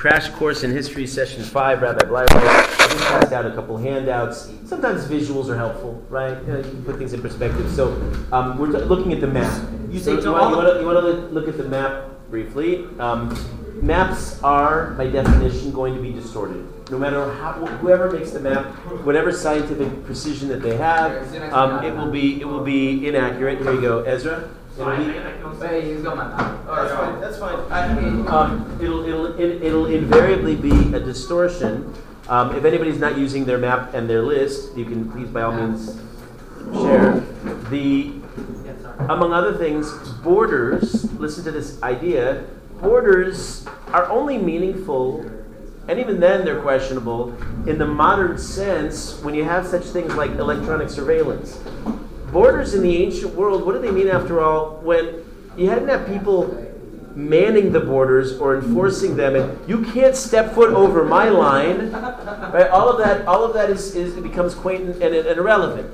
Crash Course in History, Session 5, Rabbi Bleier. I just passed out a couple handouts. Sometimes visuals are helpful, right? You, know, you can put things in perspective. So um, we're t- looking at the map. You, say, you, want, you, want to, look at the map briefly. Um, maps are, by definition, going to be distorted. No matter how, whoever makes the map, whatever scientific precision that they have, um, it will be it will be inaccurate. Here you go, Ezra. It'll be, he's got my Oh, that's fine. That's fine. Um, it'll, it'll, it, it'll invariably be a distortion. Um, if anybody's not using their map and their list, you can please, by all means, share. The, among other things, borders. Listen to this idea. Borders are only meaningful, and even then they're questionable in the modern sense when you have such things like electronic surveillance borders in the ancient world, what do they mean after all? When you hadn't have people manning the borders or enforcing them and you can't step foot over my line right? All of that all of that is, is becomes quaint and, and, and irrelevant.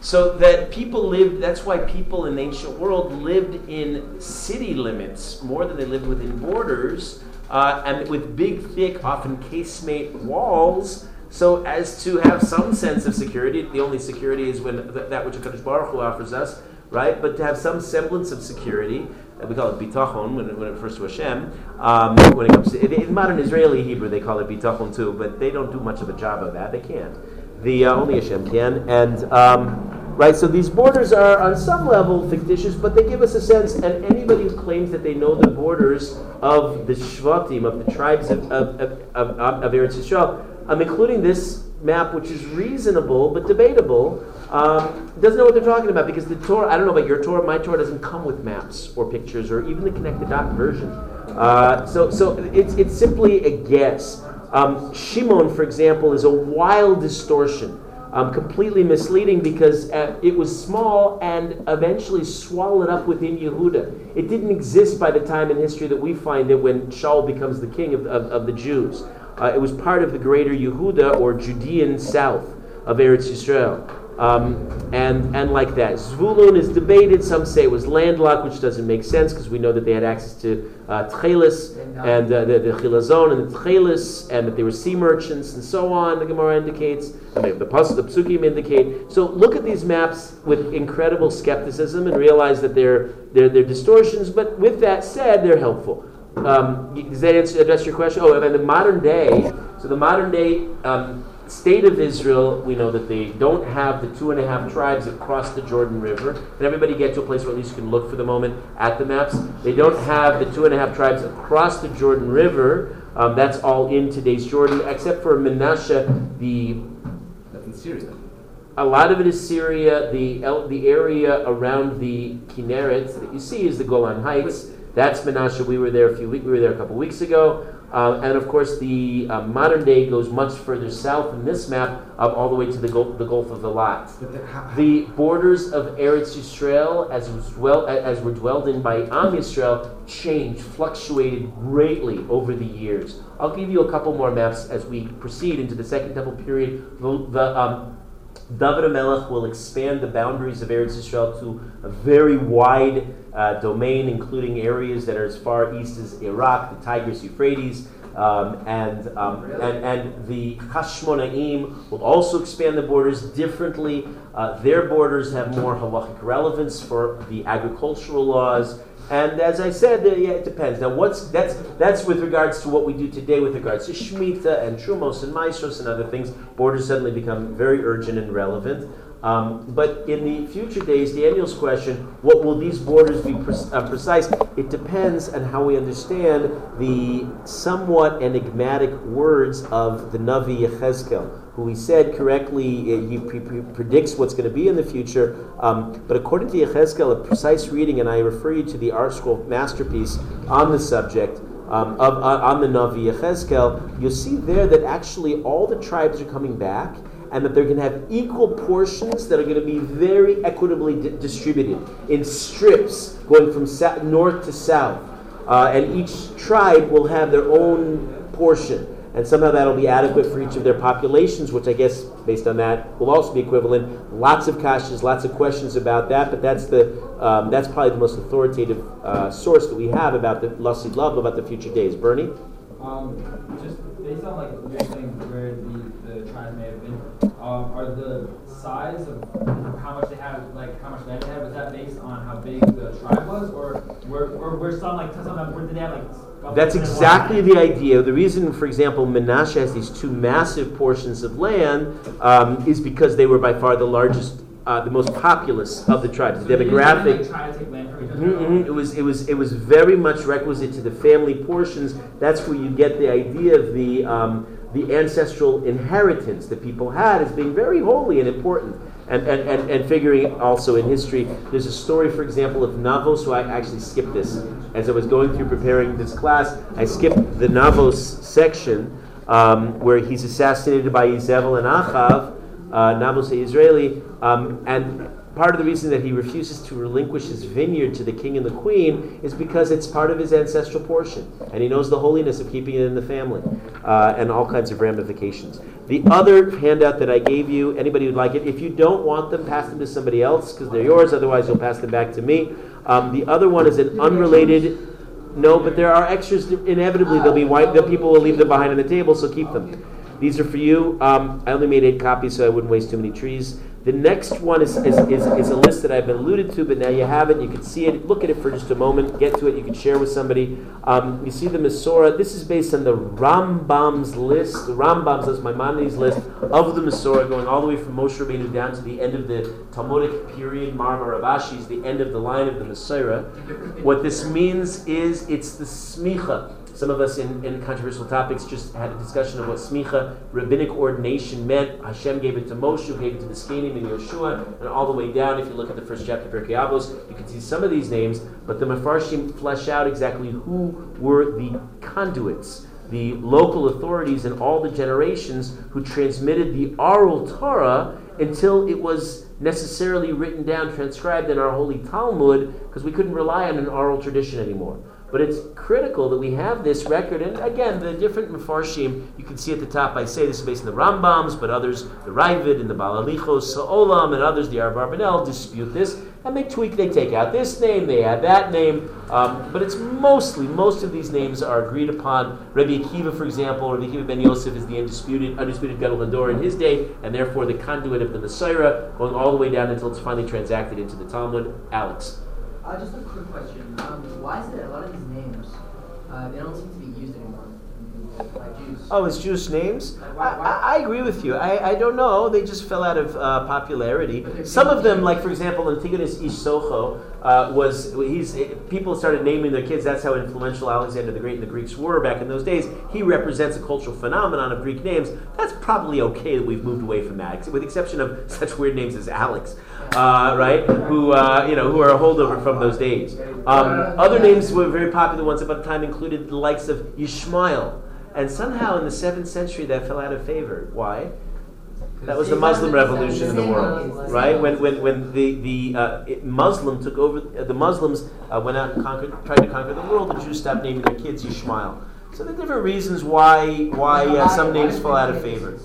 So that people lived that's why people in the ancient world lived in city limits more than they lived within borders uh, and with big thick often casemate walls so as to have some sense of security, the only security is when th- that which HaKadosh Baruch Hu offers us, right? But to have some semblance of security, we call it bitachon when when it refers to Hashem. Um, when it comes to in, in, modern Israeli Hebrew, they call it bitachon too, but they don't do much of a job of that. They can't. The uh, only Hashem can, and um, right. So these borders are on some level fictitious, but they give us a sense. And anybody who claims that they know the borders of the Shvatim, of the tribes of of, of, of, of Eretz Yisrael um, including this map, which is reasonable but debatable, um, doesn't know what they're talking about because the Torah, I don't know about your Torah, my Torah doesn't come with maps or pictures or even the connected dot version. Uh, so so it's, it's simply a guess. Um, Shimon, for example, is a wild distortion. Um, completely misleading because uh, it was small and eventually swallowed up within Yehuda. It didn't exist by the time in history that we find it when Shaul becomes the king of, of, of the Jews. Uh, it was part of the greater Yehuda or Judean south of Eretz Yisrael. Um, and, and like that. Zvulun is debated. Some say it was landlocked, which doesn't make sense because we know that they had access to uh, Tchelis and uh, the, the Chilazon and the Tchelis, and that they were sea merchants and so on, the Gemara indicates. The, the, the Psukim indicate. So look at these maps with incredible skepticism and realize that they're, they're, they're distortions, but with that said, they're helpful. Um, does that answer, address your question? Oh, and the modern day, so the modern day um, state of Israel, we know that they don't have the two and a half tribes that cross the Jordan River. And everybody get to a place where at least you can look for the moment at the maps. They don't have the two and a half tribes across the Jordan River. Um, that's all in today's Jordan, except for Menashe, the. That's in Syria. A lot of it is Syria. The, the area around the Kinneret that you see is the Golan Heights. That's Menashe. We were there a few weeks. We were there a couple weeks ago, uh, and of course, the uh, modern day goes much further south in this map, up all the way to the, Gulf, the Gulf of Elat. The borders of Eretz Yisrael, as was dwell, as were dwelled in by Am Yisrael, changed, fluctuated greatly over the years. I'll give you a couple more maps as we proceed into the Second Temple period. The, the um, David Melech will expand the boundaries of Eretz Yisrael to a very wide uh, domain, including areas that are as far east as Iraq, the Tigris, Euphrates, um, and, um, really? and, and the Hashmonaim will also expand the borders differently. Uh, their borders have more halachic relevance for the agricultural laws and as I said, uh, yeah, it depends. Now, what's that's that's with regards to what we do today with regards to Shemitah and Trumos and Maasros and other things. Borders suddenly become very urgent and relevant. Um, but in the future days, Daniel's question, what will these borders be pre- uh, precise? It depends on how we understand the somewhat enigmatic words of the Navi Yechezkel who he said correctly, uh, he pre- pre- predicts what's going to be in the future. Um, but according to Yechezkel, a precise reading, and I refer you to the ArtScroll masterpiece on the subject, um, of, uh, on the Navi Yechezkel, you'll see there that actually all the tribes are coming back and that they're going to have equal portions that are going to be very equitably di- distributed in strips going from sa- north to south. Uh, and each tribe will have their own portion and somehow that'll be adequate for each of their populations, which I guess, based on that, will also be equivalent. Lots of kashas, lots of questions about that, but that's the um, that's probably the most authoritative uh, source that we have about the L'asid Lavo, about the future days. Bernie? Um, just based on like you're saying where the, the tribes may have been, um, are the size of how much they had, like how much land they had, was that based on how big the tribe was, or were, or were some like some of them, were did they have like? That's exactly the idea. The reason, for example, Menashe has these two massive portions of land um, is because they were by far the largest, uh, the most populous of the tribes. The demographic. Mhm, It was it was it was very much requisite to the family portions. That's where you get the idea of the um, the ancestral inheritance that people had as being very holy and important. And, and, and, and figuring also in history, there's a story, for example, of Navos. So I actually skipped this as I was going through preparing this class. I skipped the Navos section um, where he's assassinated by Izebel and Achav, uh, the Israeli, um, and part of the reason that he refuses to relinquish his vineyard to the king and the queen is because it's part of his ancestral portion, and he knows the holiness of keeping it in the family, uh, and all kinds of ramifications. The other handout that I gave you, anybody who'd like it, if you don't want them, pass them to somebody else because they're yours. Otherwise, you'll pass them back to me. Um, the other one is an unrelated. No, but there are extras. Inevitably, they'll be white. The people will leave them behind on the table, so keep them. These are for you. Um, I only made eight copies, so I wouldn't waste too many trees. The next one is, is, is, is a list that I've been alluded to, but now you have it. You can see it. Look at it for just a moment. Get to it. You can share with somebody. Um, you see the Masorah. This is based on the Rambam's list. The Rambam's, that's Maimonides list of the Masorah, going all the way from Moshe Rabbeinu down to the end of the Talmudic period. Marmar is the end of the line of the Masorah. What this means is it's the smicha. Some of us in, in controversial topics just had a discussion of what smicha, rabbinic ordination, meant. Hashem gave it to Moshe, who gave it to the Zkanim and Yoshua, and all the way down. If you look at the first chapter of Pirkei Avos, you can see some of these names, but the Mefarshim flesh out exactly who were the conduits, the local authorities in all the generations who transmitted the oral Torah until it was necessarily written down, transcribed in our holy Talmud, because we couldn't rely on an oral tradition anymore. But it's critical that we have this record. And again, the different Mefarshim, you can see at the top, I say this is based on the Rambams, but others, the Raavad and the Balalichos, Sa'olam, and others, the Abarbanel, dispute this. And they tweak, they take out this name, they add that name. Um, but it's mostly, most of these names are agreed upon. Rabbi Akiva, for example, Rabbi Akiva ben Yosef is the undisputed, undisputed Gadol Hador in his day, and therefore the conduit of the Messiah, going all the way down until it's finally transacted into the Talmud. Alex. Uh, just a quick question. Um, why is it a lot of these names, uh, they don't seem to be used anymore? Oh, it's Jewish names? I, I, I agree with you. I, I don't know. They just fell out of uh, popularity. Some of them, like for example, Antigonus Ish Socho, uh, was he's people started naming their kids. That's how influential Alexander the Great and the Greeks were back in those days. He represents a cultural phenomenon of Greek names. That's probably okay that we've moved away from that, with the exception of such weird names as Alex, uh, right? Who uh, you know who are a holdover from those days. Um, other names were very popular ones at the time included the likes of Yishmael. And somehow in the seventh century that fell out of favor. Why? That was the Muslim revolution in the world, right? When, when, when the, the uh, Muslim took over, uh, the Muslims uh, went out and conquered, tried to conquer the world, the Jews stopped naming their kids Yishmael. So there are different reasons why, why uh, some names fall out of favor.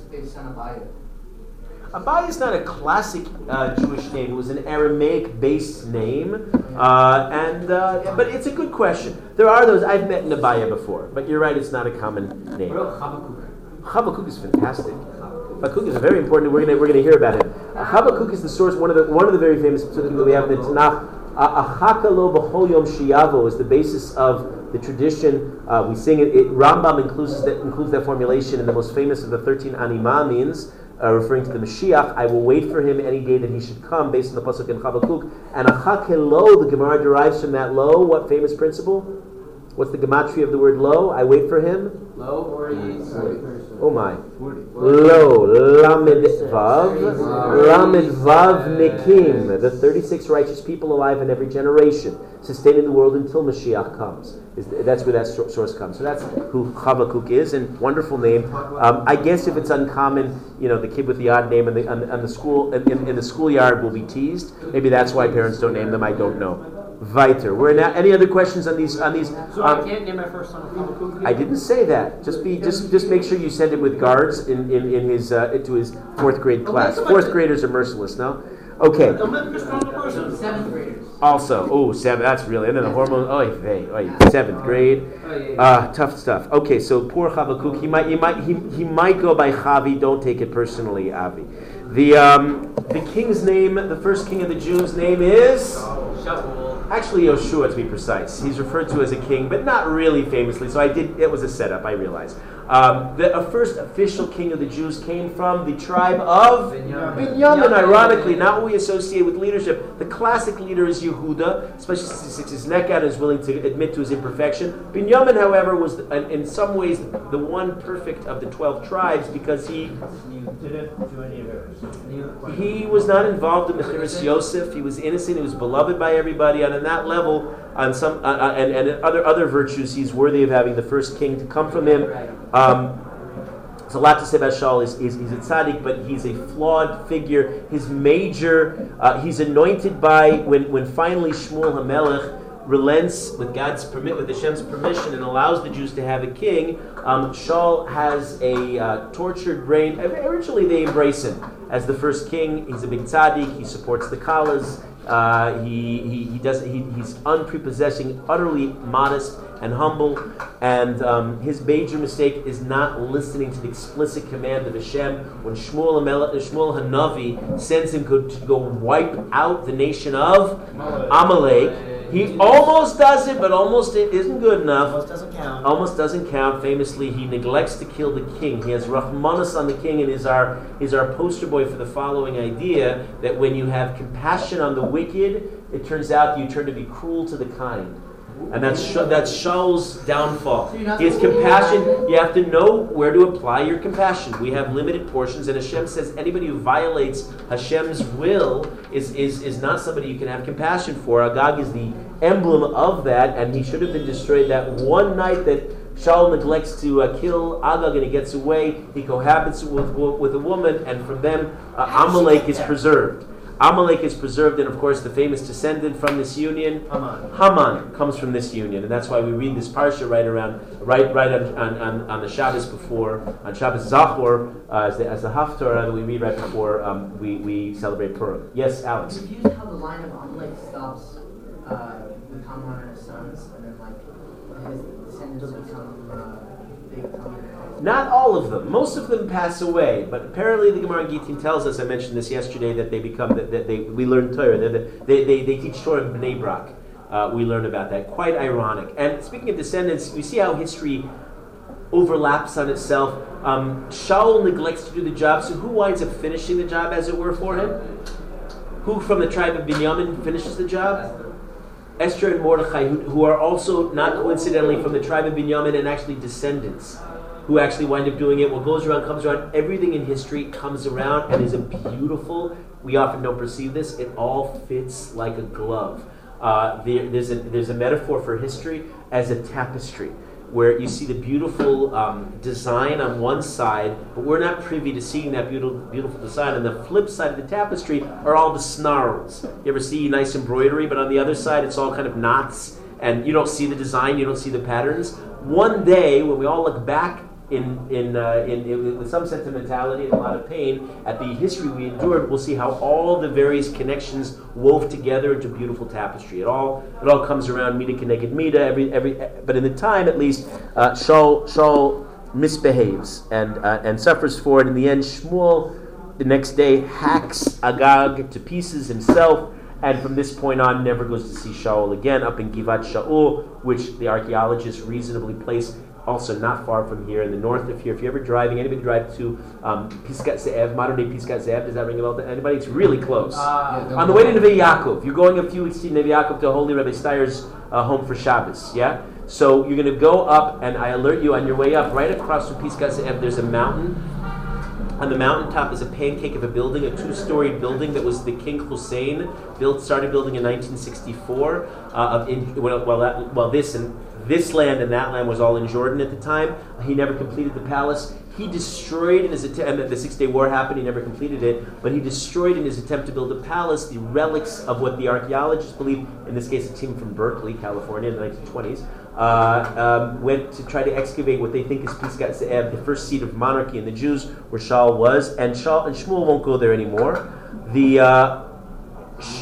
Abai is not a classic uh, Jewish name. It was an Aramaic-based name, uh, and uh, but it's a good question. There are those I've met in Abaya before, but you're right; it's not a common name. Habakkuk? Habakkuk is fantastic. Habakkuk is very important. We're going we're gonna hear about him. Uh, Habakkuk is the source, one of the one of the very famous psukim that we have in the Tanakh. Uh, Achaka b'chol yom shiyavo is the basis of the tradition. Uh, we sing it, it. Rambam includes that includes that formulation, and the most famous of the thirteen Ani Maamins. Uh, referring to the Mashiach, I will wait for him any day that he should come, based on the pasuk in Habakkuk. And achakelo, the Gemara derives from that lo. What famous principle? What's the gematria of the word lo? I wait for him. Low or is? Oh my. Lo, Lamed Vav, Lamed Vav Nikim, the 36 righteous people alive in every generation, sustaining the world until Mashiach comes. Is, that's where that source comes. So that's who Habakkuk is, and wonderful name. Um, I guess if it's uncommon, you know, the kid with the odd name and the, and, and the school in, in, in the schoolyard will be teased. Maybe that's why parents don't name them. I don't know. Weiter. We're now. Any other questions on these? On these? So I um, can't name my first son I didn't say that. Just be just just make sure you send him with guards in in, in his uh, into his fourth grade class. Fourth graders are merciless. No. Okay. Seventh graders. Also, oh, seven. That's really and then the hormone. Oh, hey, oh, seventh grade. Yeah, yeah. Uh, tough stuff. Okay, so poor Chavakuk. He might, he might, he, he might go by Chavi. Don't take it personally, Avi. The um, the king's name, the first king of the Jews' name is Shaul. Actually Yoshua to be precise. He's referred to as a king, but not really famously. So I did. It was a setup. I realize. Um, the a first official king of the Jews came from the tribe of Binyamin. Binyamin. Ironically, not what we associate with leadership. The classic leader is Yehuda, especially since his neck out and is willing to admit to his imperfection. Binyamin, however, was uh, in some ways the one perfect of the twelve tribes because he Didn't do any of it. he was not involved in the Chiris Yosef. He was innocent. He was beloved by everybody, on that level, on some uh, uh, and, and other other virtues, he's worthy of having the first king to come from him. Um, there's a lot to say about Shaul. He's, he's, he's a tzaddik, but he's a flawed figure. His major, uh, he's anointed by when when finally Shmuel Hamelech relents with God's permit, with Hashem's permission, and allows the Jews to have a king. Um, Shaul has a uh, tortured brain. Originally, they embrace him as the first king. He's a big tzaddik. He supports the Kalas. Uh, he, he, he does he, he's unprepossessing, utterly modest and humble, and um, his major mistake is not listening to the explicit command of Hashem. When Shmuel, Amel- Shmuel Hanavi sends him to go wipe out the nation of Amalek, he almost does it, but almost it isn't good enough Almost doesn't count. almost doesn't count. Famously, he neglects to kill the king. He has Rahmanas on the king and is our is our poster boy for the following idea that when you have compassion on the wicked, it turns out you turn to be cruel to the kind. And that's that's Shaul's downfall. So you're not He has supposed to- compassion. You have to know where to apply your compassion. We have limited portions, and Hashem says anybody who violates Hashem's will is, is, is not somebody you can have compassion for. Agag is the emblem of that, and he should have been destroyed that one night that Shaul neglects to uh, kill Agag and he gets away. He cohabits with, with a woman, and from them, uh, Amalek is preserved. Amalek is preserved, and of course, the famous descendant from this union, Haman. Haman comes from this union, and that's why we read this parsha right around, right, right on, on, on, on the Shabbos before, on Shabbos Zachor, uh, as the, as the Haftarah that we read right before um, we, we celebrate Purim. Yes, I'm Alex. confused how the line of Amalek stops uh, with Haman and his sons, and then like his descendants become uh, big Haman. Not all of them. Most of them pass away, but apparently the Gemara in Gittin tells us. I mentioned this yesterday that they become that, that they we learn Torah. They, they, they teach Torah in Bnei Brak. Uh, we learn about that. Quite ironic. And speaking of descendants, we see how history overlaps on itself. Um, Shaul neglects to do the job, so who winds up finishing the job, as it were, for him? Who from the tribe of Binyamin finishes the job? Esther and Mordechai, who, who are also not coincidentally from the tribe of Binyamin and actually descendants, who actually wind up doing it. What goes around comes around. Everything in history comes around and is a beautiful. We often don't perceive this. It all fits like a glove. Uh, there, there's a there's a metaphor for history as a tapestry. Where you see the beautiful um, design on one side, but we're not privy to seeing that beautiful, beautiful design. On the flip side of the tapestry are all the snarls. You ever see nice embroidery, but on the other side it's all kind of knots, and you don't see the design, you don't see the patterns. One day, when we all look back in, in, uh, in, in with some sentimentality and a lot of pain at the history we endured, we'll see how all the various connections wove together into beautiful tapestry. It all it all comes around Mida k'neged Mida. Every every but in the time at least, uh, Shaul Shaul misbehaves and uh, and suffers for it. In the end, Shmuel the next day hacks Agag to pieces himself. And from this point on, never goes to see Shaul again up in Givat Shaul, which the archaeologists reasonably place also not far from here in the north of here. If you're ever driving, anybody drive to um, Pisgat Ze'ev, modern day Pisgat Ze'ev, does that ring a bell to anybody? It's really close. Uh, On the way to Neve Yaakov, you're going a few weeks to Neve Yaakov to Holy Rebbe Steyer's uh, home for Shabbos, yeah? So you're going to go up, and I alert you on your way up, right across from Pisgat Ze'ev, there's a mountain. On the mountaintop is a pancake of a building, a two-storied building that was the King Hussein built, started building in 1964. Uh, of in, well, well, that, well, this and this land and that land was all in Jordan at the time. He never completed the palace. He destroyed in his attempt, the Six Day War happened. He never completed it, but he destroyed in his attempt to build a palace the relics of what the archaeologists believe. In this case, a team from Berkeley, California, in the 1920s, uh, um, went to try to excavate what they think is the first seat of monarchy in the Jews, where Shaul was, and Shaul and Shmuel won't go there anymore. The uh,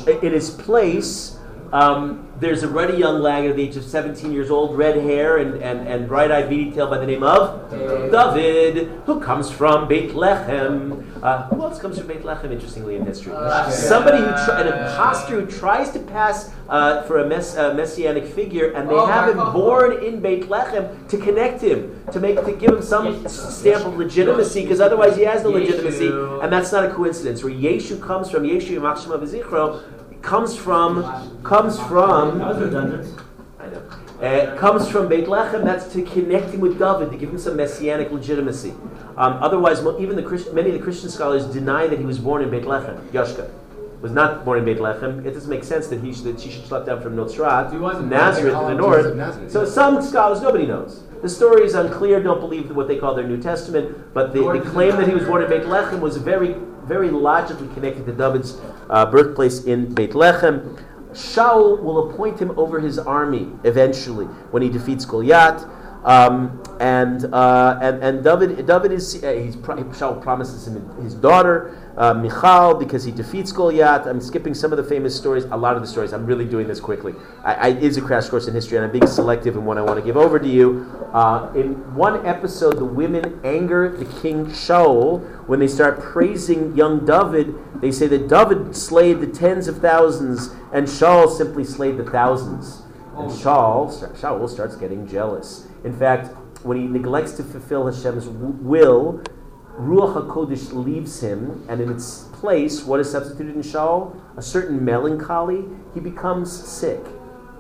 in his place, Um, there's a ruddy young lad at the age of 17 years old, red hair and, and, and bright eyed beady tail by the name of David, who comes from Beit Lechem. Uh, who else comes from Beit Lechem, interestingly, in history? Somebody who, tr- an imposter who tries to pass uh, for a mess, uh, messianic figure, and they Oh have him God. born in Beit Lechem to connect him, to make to give him some stamp of legitimacy, because otherwise he has no legitimacy, and that's not a coincidence. Where Yeshu comes from, Yeshu Yimach Shemo V'zichro, comes from comes from That was redundant. I know. Uh, comes from Beit Lechem. That's to connect him with David, to give him some messianic legitimacy. Um, otherwise, even the Christ- many of the Christian scholars deny that he was born in Beit Lechem. Yashka was not born in Beit Lechem. It doesn't make sense that he should, that she should schlep down from Notzrat, Nazareth to the north. Nazareth, So yeah. some scholars, nobody knows. The story is unclear. Don't believe what they call their New Testament. But the, the claim that he was born in Beit Lechem was very, very logically connected to David's uh, birthplace in Beit Lechem. Shaul will appoint him over his army eventually when he defeats Goliath. Um, and, uh, and and David David is uh, he's Shaul promises him his daughter uh, Michal because he defeats Goliath. I'm skipping some of the famous stories, a lot of the stories. I'm really doing this quickly. I, I, it is a crash course in history, and I'm being selective in what I want to give over to you. Uh, in one episode, the women anger the king Shaul when they start praising young David. They say that David slayed the tens of thousands, and Shaul simply slayed the thousands. And Shaul, Shaul starts getting jealous. In fact, when he neglects to fulfill Hashem's will, Ruach HaKodesh leaves him, and in its place, what is substituted in Shaul? A certain melancholy. He becomes sick.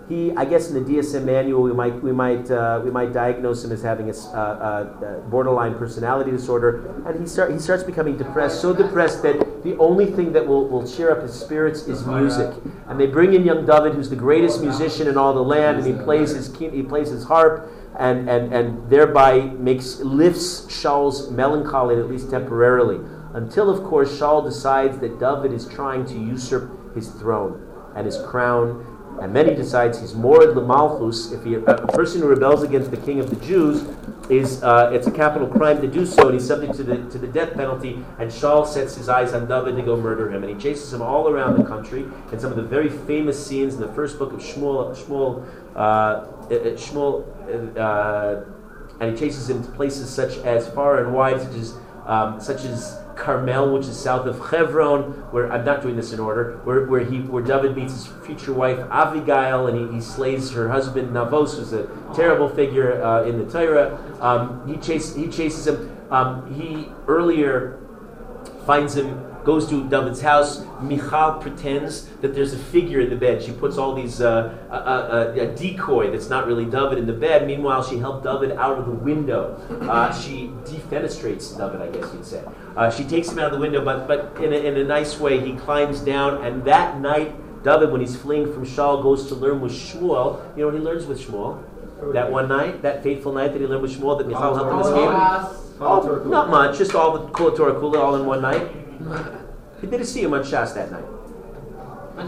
He, I guess, in the DSM manual, we might we might uh, we might diagnose him as having a uh, uh, uh, borderline personality disorder, and he start he starts becoming depressed, so depressed that the only thing that will, will cheer up his spirits is music. And they bring in young David, who's the greatest musician in all the land, and he plays his he plays his harp, and, and, and thereby makes lifts Shaul's melancholy at least temporarily. Until, of course, Shaul decides that David is trying to usurp his throne and his crown, and he decides he's morid lemalchus. If he, a person who rebels against the king of the Jews is uh, it's a capital crime to do so, and he's subject to the to the death penalty. And Shaul sets his eyes on David to go murder him, and he chases him all around the country. And some of the very famous scenes in the first book of Shmuel, Shmuel, uh, uh, Shmuel, uh, and he chases him to places such as far and wide, such as um, such as Carmel, which is south of Hebron, where I'm not doing this in order, where, where he where David meets his future wife Abigail, and he, he slays her husband Navos, who's a terrible figure uh, in the Torah. Um, he chase, he chases him. Um, he earlier finds him, goes to David's house. Michal pretends that there's a figure in the bed. She puts all these uh, a, a, a decoy that's not really David in the bed. Meanwhile, she helped David out of the window. Uh, she defenestrates David, I guess you'd say. Uh, she takes him out of the window, but but in a, in a nice way. He climbs down, and that night. David, when he's fleeing from Shaul, goes to learn with Shmuel. You know what he learns with Shmuel? That one night, that fateful night that he learned with Shmuel, that Michal helped him escape. Oh, not much, just all the Kula Torah Kula all in one night. He didn't siyum on Shas that night.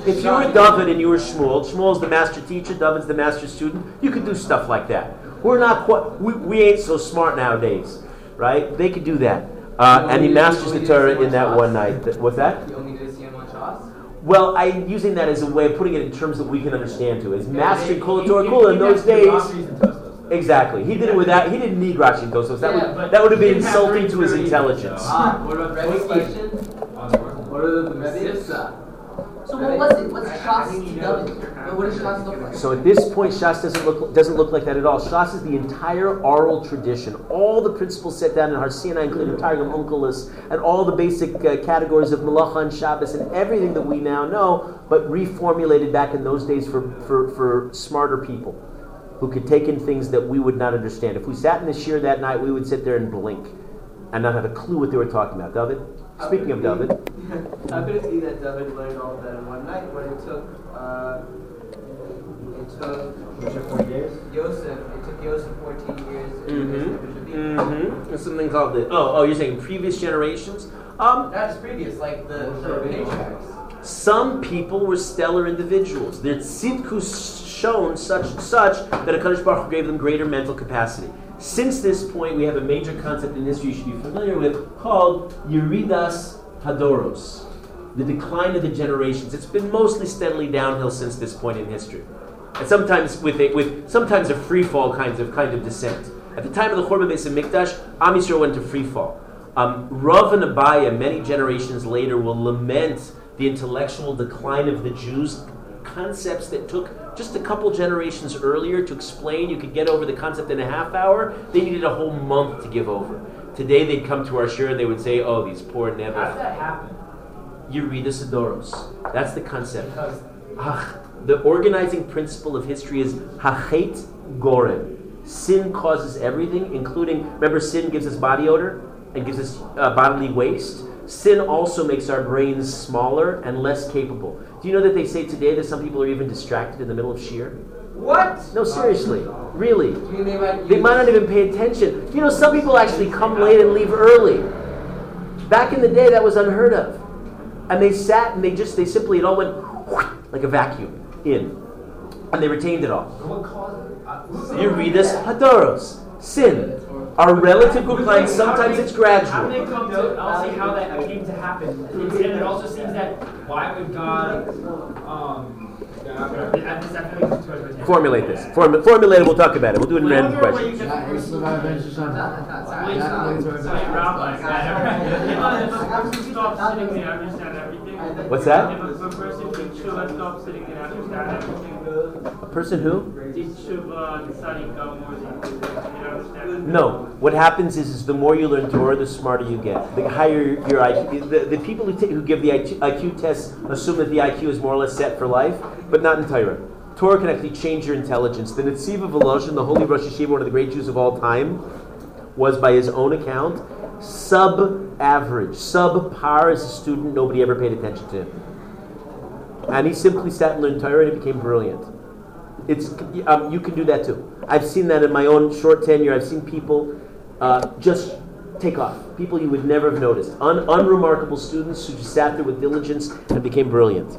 If you were David and you were Shmuel, Shmuel's the master teacher, David's the master student, you could do stuff like that. We're not quite, we, we ain't so smart nowadays, right? They could do that. Uh, and he masters the Torah in that one night. Th- What's that? You only did siyum on Shas? Well, I'm using that as a way of putting it in terms that we can understand to. As mastering Kula He- Torah he- Kula in those days. Rashis and Tosfos, though. Exactly. He did it without, he didn't need Rashi and Tosfos. That Yeah, would, that would have been insulting to his intelligence. Ah, what about Next Rebbe's question. question? On the first one. What are the Mesips? So what was it? What's Shas to David? What- What does Shas look like? So at this point, Shas doesn't look doesn't look like that at all. Shas is the entire oral tradition, all the principles set down in Har Sinai, including Targum Onkelos, and all the basic uh, categories of Malacha and Shabbos, and everything that we now know, but reformulated back in those days for, for, for smarter people who could take in things that we would not understand. If we sat in the shiur that night, we would sit there and blink and not have a clue what they were talking about. David, speaking of David, How could it be that David learned all of that in one night when it took, uh, it took Was it four years? Yosef, it took Yosef 14 years Mm-hmm. mm Mm-hmm. There's something called the oh oh you're saying previous generations. Um, Not just previous, like the, the patriarchs. some people were stellar individuals. Their tzidkus shown such such that a Kadosh Baruch Hu gave them greater mental capacity. Since this point, we have a major concept in history you should be familiar with called Yeridas Hadoros. the decline of the generations. It's been mostly steadily downhill since this point in history, and sometimes with a, with sometimes a free fall kind of kind of descent. At the time of the Churban Beis Hamikdash, Am Yisrael went to free fall. Um, Rav and Abaya, many generations later, will lament the intellectual decline of the Jews. Concepts that took just a couple generations earlier to explain, you could get over the concept in a half hour. They needed a whole month to give over. Today they'd come to our shiur and they would say, "Oh, these poor How did Nebuch." that happen? You read the Sidoros. That's the concept. Because Ach, the organizing principle of history is hachet gorem. Sin causes everything, including, remember, sin gives us body odor and gives us uh, bodily waste. Sin also makes our brains smaller and less capable. Do you know that they say today that some people are even distracted in the middle of shiur? What? No, seriously, really. They might They might not even pay attention. You know, some people actually come late and leave early. Back in the day, that was unheard of. And they sat and they just, they simply, it all went like a vacuum in. And they retained it all. what caused? Uh, Yeridas Hadoros, sin. Our relative decline, sometimes it's How do gradual. they come to? I'll see how that came to happen. And it also seems that why would God, um, yeah, I'm gonna- I just I feel like it's too much of a tangent. Formulate this. Form, formulate it, we'll talk about it. We'll do it in random questions. Sorry, Say rabbi, if a person stops sitting there, understand everything. What's that? If a person did tshuva, stop sitting understand everything. A person who? Did tshuva, uh, tzaddik, more than you understand. No. What happens is, is the more you learn Torah, the smarter you get. The higher your IQ. The, the people who, ta- who give the IQ, IQ tests assume that the IQ is more or less set for life, but not in Torah. Torah can actually change your intelligence. The Netziv of Volozhin, the holy Rosh Yeshiva, one of the great Jews of all time, was by his own account sub-average, sub-par as a student. Nobody ever paid attention to and he simply sat and learned Torah, and he became brilliant. It's um, you can do that too. I've seen that in my own short tenure. I've seen people uh, just take off. People you would never have noticed. Un- unremarkable students who just sat there with diligence and became brilliant.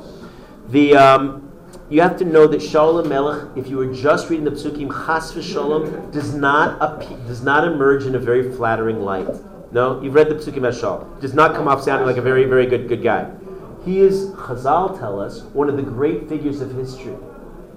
The um, you have to know that Shalom Melech, if you were just reading the Psukim, Chas v'Shalom does not does not emerge in a very flattering light. No, you've read the Psukim Hashal. Does not come off sounding like a very, very good, good guy. He is, Chazal tell us, one of the great figures of history.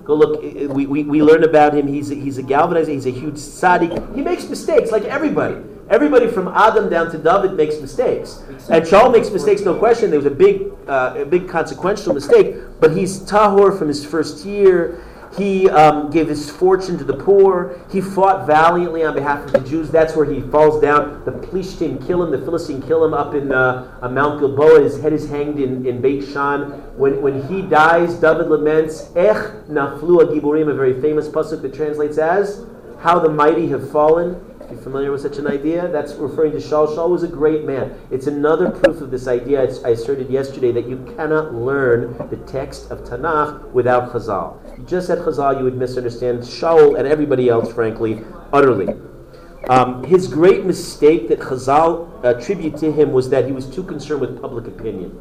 Go look. We, we, we learn about him. He's a, he's a galvanizer. He's a huge tzaddik. He makes mistakes like everybody. Everybody from Adam down to David makes mistakes. And Shaul makes mistakes, no question. There was a big, uh, a big consequential mistake. But he's tahor from his first year. He um, gave his fortune to the poor. He fought valiantly on behalf of the Jews. That's where he falls down. The Plishtim kill him. The Philistine kill him up in uh, uh, Mount Gilboa. His head is hanged in, in Beit Shan. When, when he dies, David laments, Ech naflu agiburim, a very famous pasuk that translates as, How the mighty have fallen. You familiar with such an idea? That's referring to Shaul. Shaul was a great man. It's another proof of this idea I asserted yesterday that you cannot learn the text of Tanakh without Chazal. If just said Chazal, you would misunderstand Shaul and everybody else, frankly, utterly. Um, his great mistake that Chazal attribute to him was that he was too concerned with public opinion.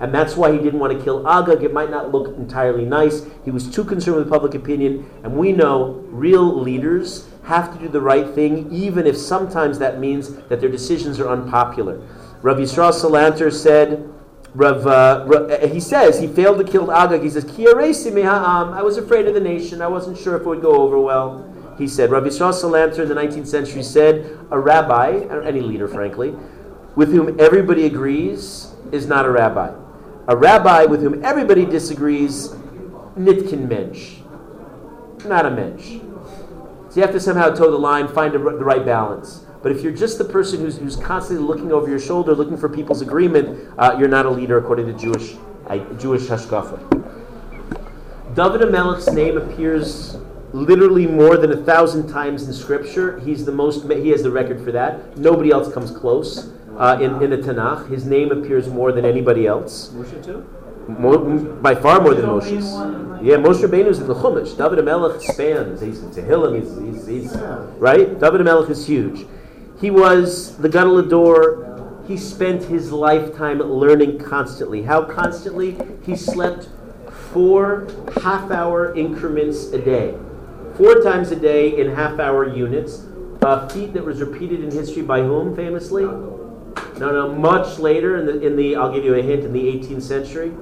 And that's why he didn't want to kill Agag. It might not look entirely nice. He was too concerned with public opinion. And we know real leaders have to do the right thing, even if sometimes that means that their decisions are unpopular. Rav Yisrael Salanter said, Rav, uh, Rav- uh, he says he failed to kill Agag. He says, "Ki aresi. I was afraid of the nation. I wasn't sure if it would go over well. He said, Rav Yisrael Salanter in the 19th century said, a rabbi, or any leader, frankly, with whom everybody agrees is not a rabbi. A rabbi with whom everybody disagrees, nitkin mensch, not a mensch. So you have to somehow toe the line, find a, the right balance. But if you're just the person who's, who's constantly looking over your shoulder, looking for people's agreement, uh, you're not a leader according to Jewish, uh, Jewish hashkafa. David Amelech's name appears literally more than a thousand times in Scripture. He's the most. He has the record for that. Nobody else comes close uh, in in the Tanakh. His name appears more than anybody else. Moshe too? More, by far more than Moshe's. Yeah, Moshe Rabbeinu's in the Chumash. David Amelech spans. He's in Tehillim. He's, he's, he's right. David Amelech is huge. He was the Gadol. He spent his lifetime learning constantly. How constantly? He slept four half-hour increments a day, four times a day in half-hour units. A feat that was repeated in history by whom, famously? No, no, much later in the, in the I'll give you a hint, in the 18th century.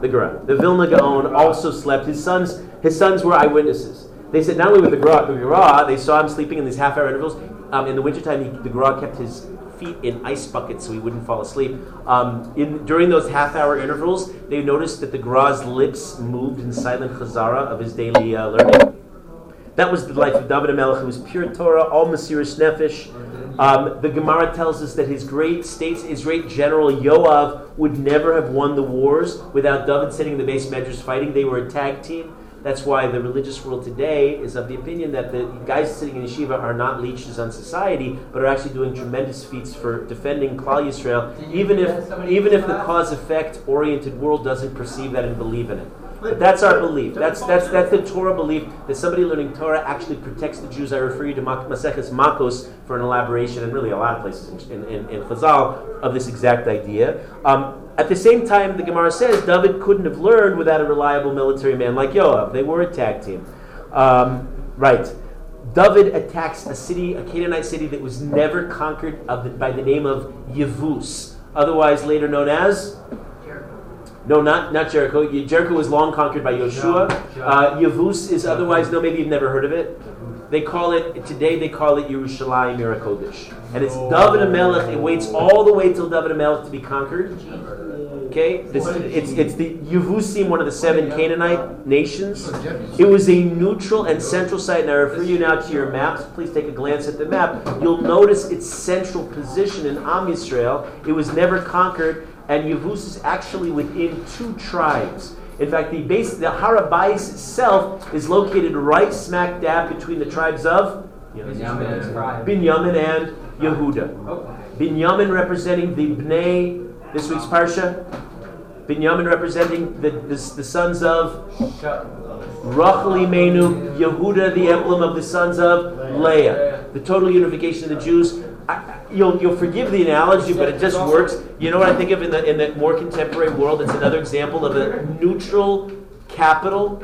The Gra. The Vilna Gaon also slept. His sons, his sons were eyewitnesses. They said not only with the Gra, the Gra they saw him sleeping in these half-hour intervals. Um, in the wintertime, he, the Gra kept his feet in ice buckets so he wouldn't fall asleep. Um, in, during those half-hour intervals, they noticed that the Gra's lips moved in silent chazara of his daily uh, learning. That was the life of David HaMelech. It was pure Torah, all Mesiris Nefesh. Um, the Gemara tells us that his great states, his great general Yoav would never have won the wars without David sitting in the beis medrash fighting. They were a tag team. That's why the religious world today is of the opinion that the guys sitting in yeshiva are not leeches on society, but are actually doing tremendous feats for defending Klal Yisrael, even if even if the cause effect oriented world doesn't perceive that and believe in it. But that's our belief. That's that's that's the Torah belief that somebody learning Torah actually protects the Jews. I refer you to Maseches Makos for an elaboration, and really a lot of places in, in, in Chazal of this exact idea. Um, at the same time, the Gemara says David couldn't have learned without a reliable military man like Yoav. They were a tag team. Um, right. David attacks a city, a Canaanite city that was never conquered the, by the name of Yevus, otherwise later known as no, not, not Jericho. Jericho was long conquered by Yoshua. Uh, Yevus is otherwise, no, maybe you've never heard of it. They call it, today they call it Yerushalayim Mirakodesh. And it's David HaMelech. It waits all the way till David HaMelech to be conquered. Okay? This, it's, it's the Yevusim, one of the seven Canaanite nations. It was a neutral and central site. And I refer you now to your maps. Please take a glance at the map. You'll notice its central position in Am Yisrael. It was never conquered, and Yevus is actually within two tribes. In fact, the base, the Har HaBayis itself is located right smack dab between the tribes of Binyamin and Yehuda. Binyamin representing the Bnei, this week's Parsha. Binyamin representing the, the, the sons of Rachel Imenu, Yehuda, the emblem of the sons of Leah. The total unification of the Jews. I- you'll, you'll forgive the analogy, but it just works. You know what I think of in the, in the more contemporary world? It's another example of a neutral capital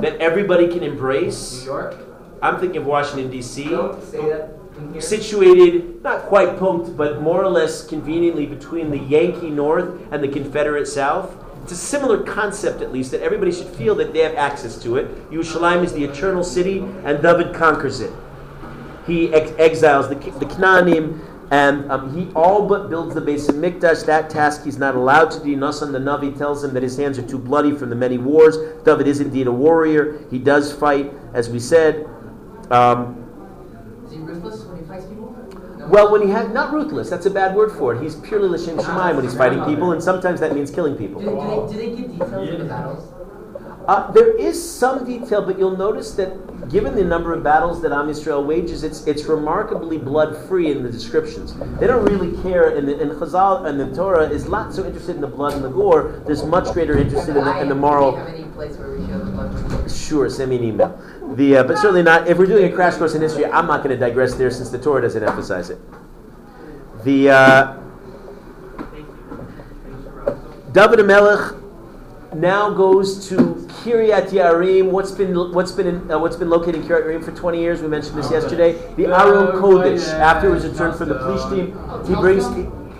that everybody can embrace. New. York? I'm thinking of Washington, D.C Don't say that situated not quite punked, but more or less conveniently between the Yankee North and the Confederate South. It's a similar concept, at least, that everybody should feel that they have access to it. Yerushalayim is the eternal city, and David conquers it. He ex- exiles the, the Knaanim, and um, he all but builds the Beis HaMikdash. That task he's not allowed to do. Nasan the Navi tells him that his hands are too bloody from the many wars. David is indeed a warrior. He does fight, as we said. Um, Is he ruthless when he fights people? No. well, when he had not ruthless, that's a bad word for it. He's purely l'shem shemaim when he's fighting people, and sometimes that means killing people. do, they, do they give details of the battles? Uh, there is some detail, but you'll notice that given the number of battles that Am Yisrael wages, it's it's remarkably blood free in the descriptions. They don't really care, and the, and Chazal and the Torah is not so interested in the blood and the gore. There's much greater interest in the, in the moral. Do you have any place where we show the blood? Sure, send me an email. The, uh, but certainly not. If we're doing a crash course in history, I'm not going to digress there since the Torah doesn't emphasize it. The uh, David Melech now goes to Kiryat Yearim. What's been what's been in, uh, what's been located in Kiryat Yearim for 20 years? We mentioned this yesterday. The Aron Kodesh. After he was returned from the Plishtim, he brings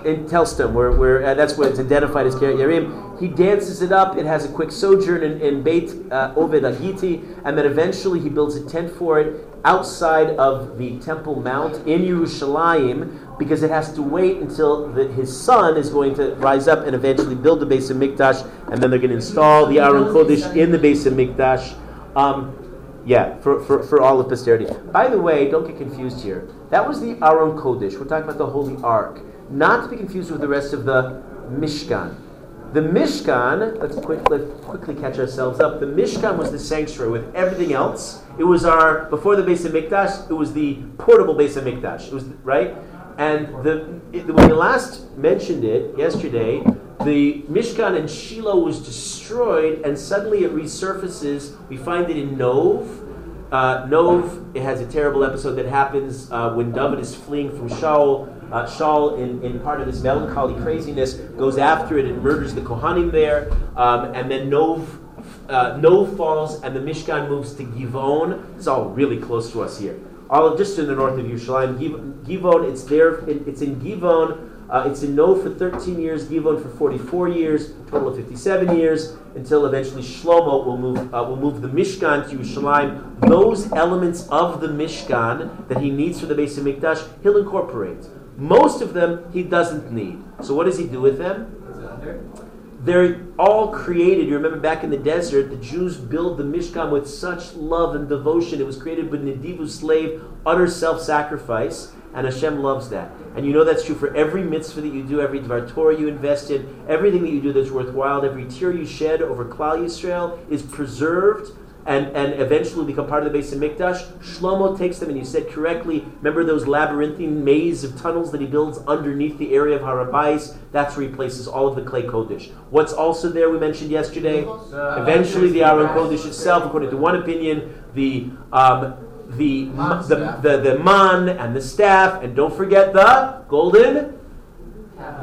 in Telstum, where, where uh, that's where it's identified as Kiryat Yearim. He dances it up. It has a quick sojourn in, in Beit uh, Oved Agiti, and then eventually he builds a tent for it outside of the Temple Mount in Yerushalayim, because it has to wait until the, his son is going to rise up and eventually build the Beis HaMikdash, and then they're going to install the Aron Kodesh in the Beis HaMikdash. Um, yeah, for, for, for all of posterity. By the way, don't get confused here. That was the Aron Kodesh. We're talking about the Holy Ark. Not to be confused with the rest of the Mishkan. The Mishkan, let's, quick, let's quickly catch ourselves up. The Mishkan was the sanctuary with everything else. It was our, before the Beis HaMikdash, it was the portable Beis HaMikdash. It was, right? And the, it, when we last mentioned it yesterday, the Mishkan in Shiloh was destroyed, and suddenly it resurfaces. We find it in Nov. Uh, Nov, it has a terrible episode that happens uh, when David is fleeing from Shaul. Uh, Shaul, in, in part of this melancholy craziness, goes after it and murders the Kohanim there. Um, and then Nov, uh, Nov falls, and the Mishkan moves to Givon. It's all really close to us here. All just to the north of Yerushalayim. Givon, it's there. it- It's in Givon. Uh, it's in Nov for 13 years, Givon for 44 years, total of 57 years, until eventually Shlomo will move uh, will move the Mishkan to Yerushalayim. Those elements of the Mishkan that he needs for the base of Mikdash, he'll incorporate. Most of them he doesn't need. So what does he do with them? They're all created. You remember back in the desert, the Jews build the Mishkan with such love and devotion. It was created with Nedivus lev, utter self-sacrifice, and Hashem loves that. And you know that's true for every mitzvah that you do, every Dvar Torah you invest in, everything that you do that's worthwhile, every tear you shed over Klal Yisrael is preserved and, and eventually become part of the Beis HaMikdash. Shlomo takes them, and you said correctly, remember those labyrinthine maze of tunnels that he builds underneath the area of Har HaBayis? That's where he places all of the klei Kodesh. What's also there, we mentioned yesterday? Eventually, the Aron Kodesh itself, according to one opinion, the um, the, the, the, the man and the staff, and don't forget the golden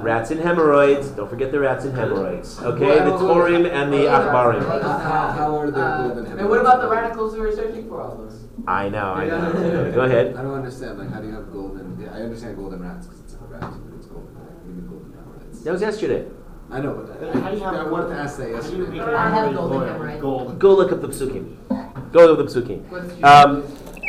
rats and hemorrhoids. Don't forget the rats and hemorrhoids. Okay, the Torim and the Akbarim. How, how are the Uh, golden and what about the radicals who are searching for all those? I know, I know. Go ahead. I don't understand. Like, how do you have golden? Yeah, I understand golden rats because it's a rat, but it's golden. Like, what mean golden rats? That was yesterday. I know, but I, How do you have I wanted to ask that How do you yesterday. I have really golden loyal? hemorrhoid. Gold. Go look up the psukim. Go look up the psukim. Um,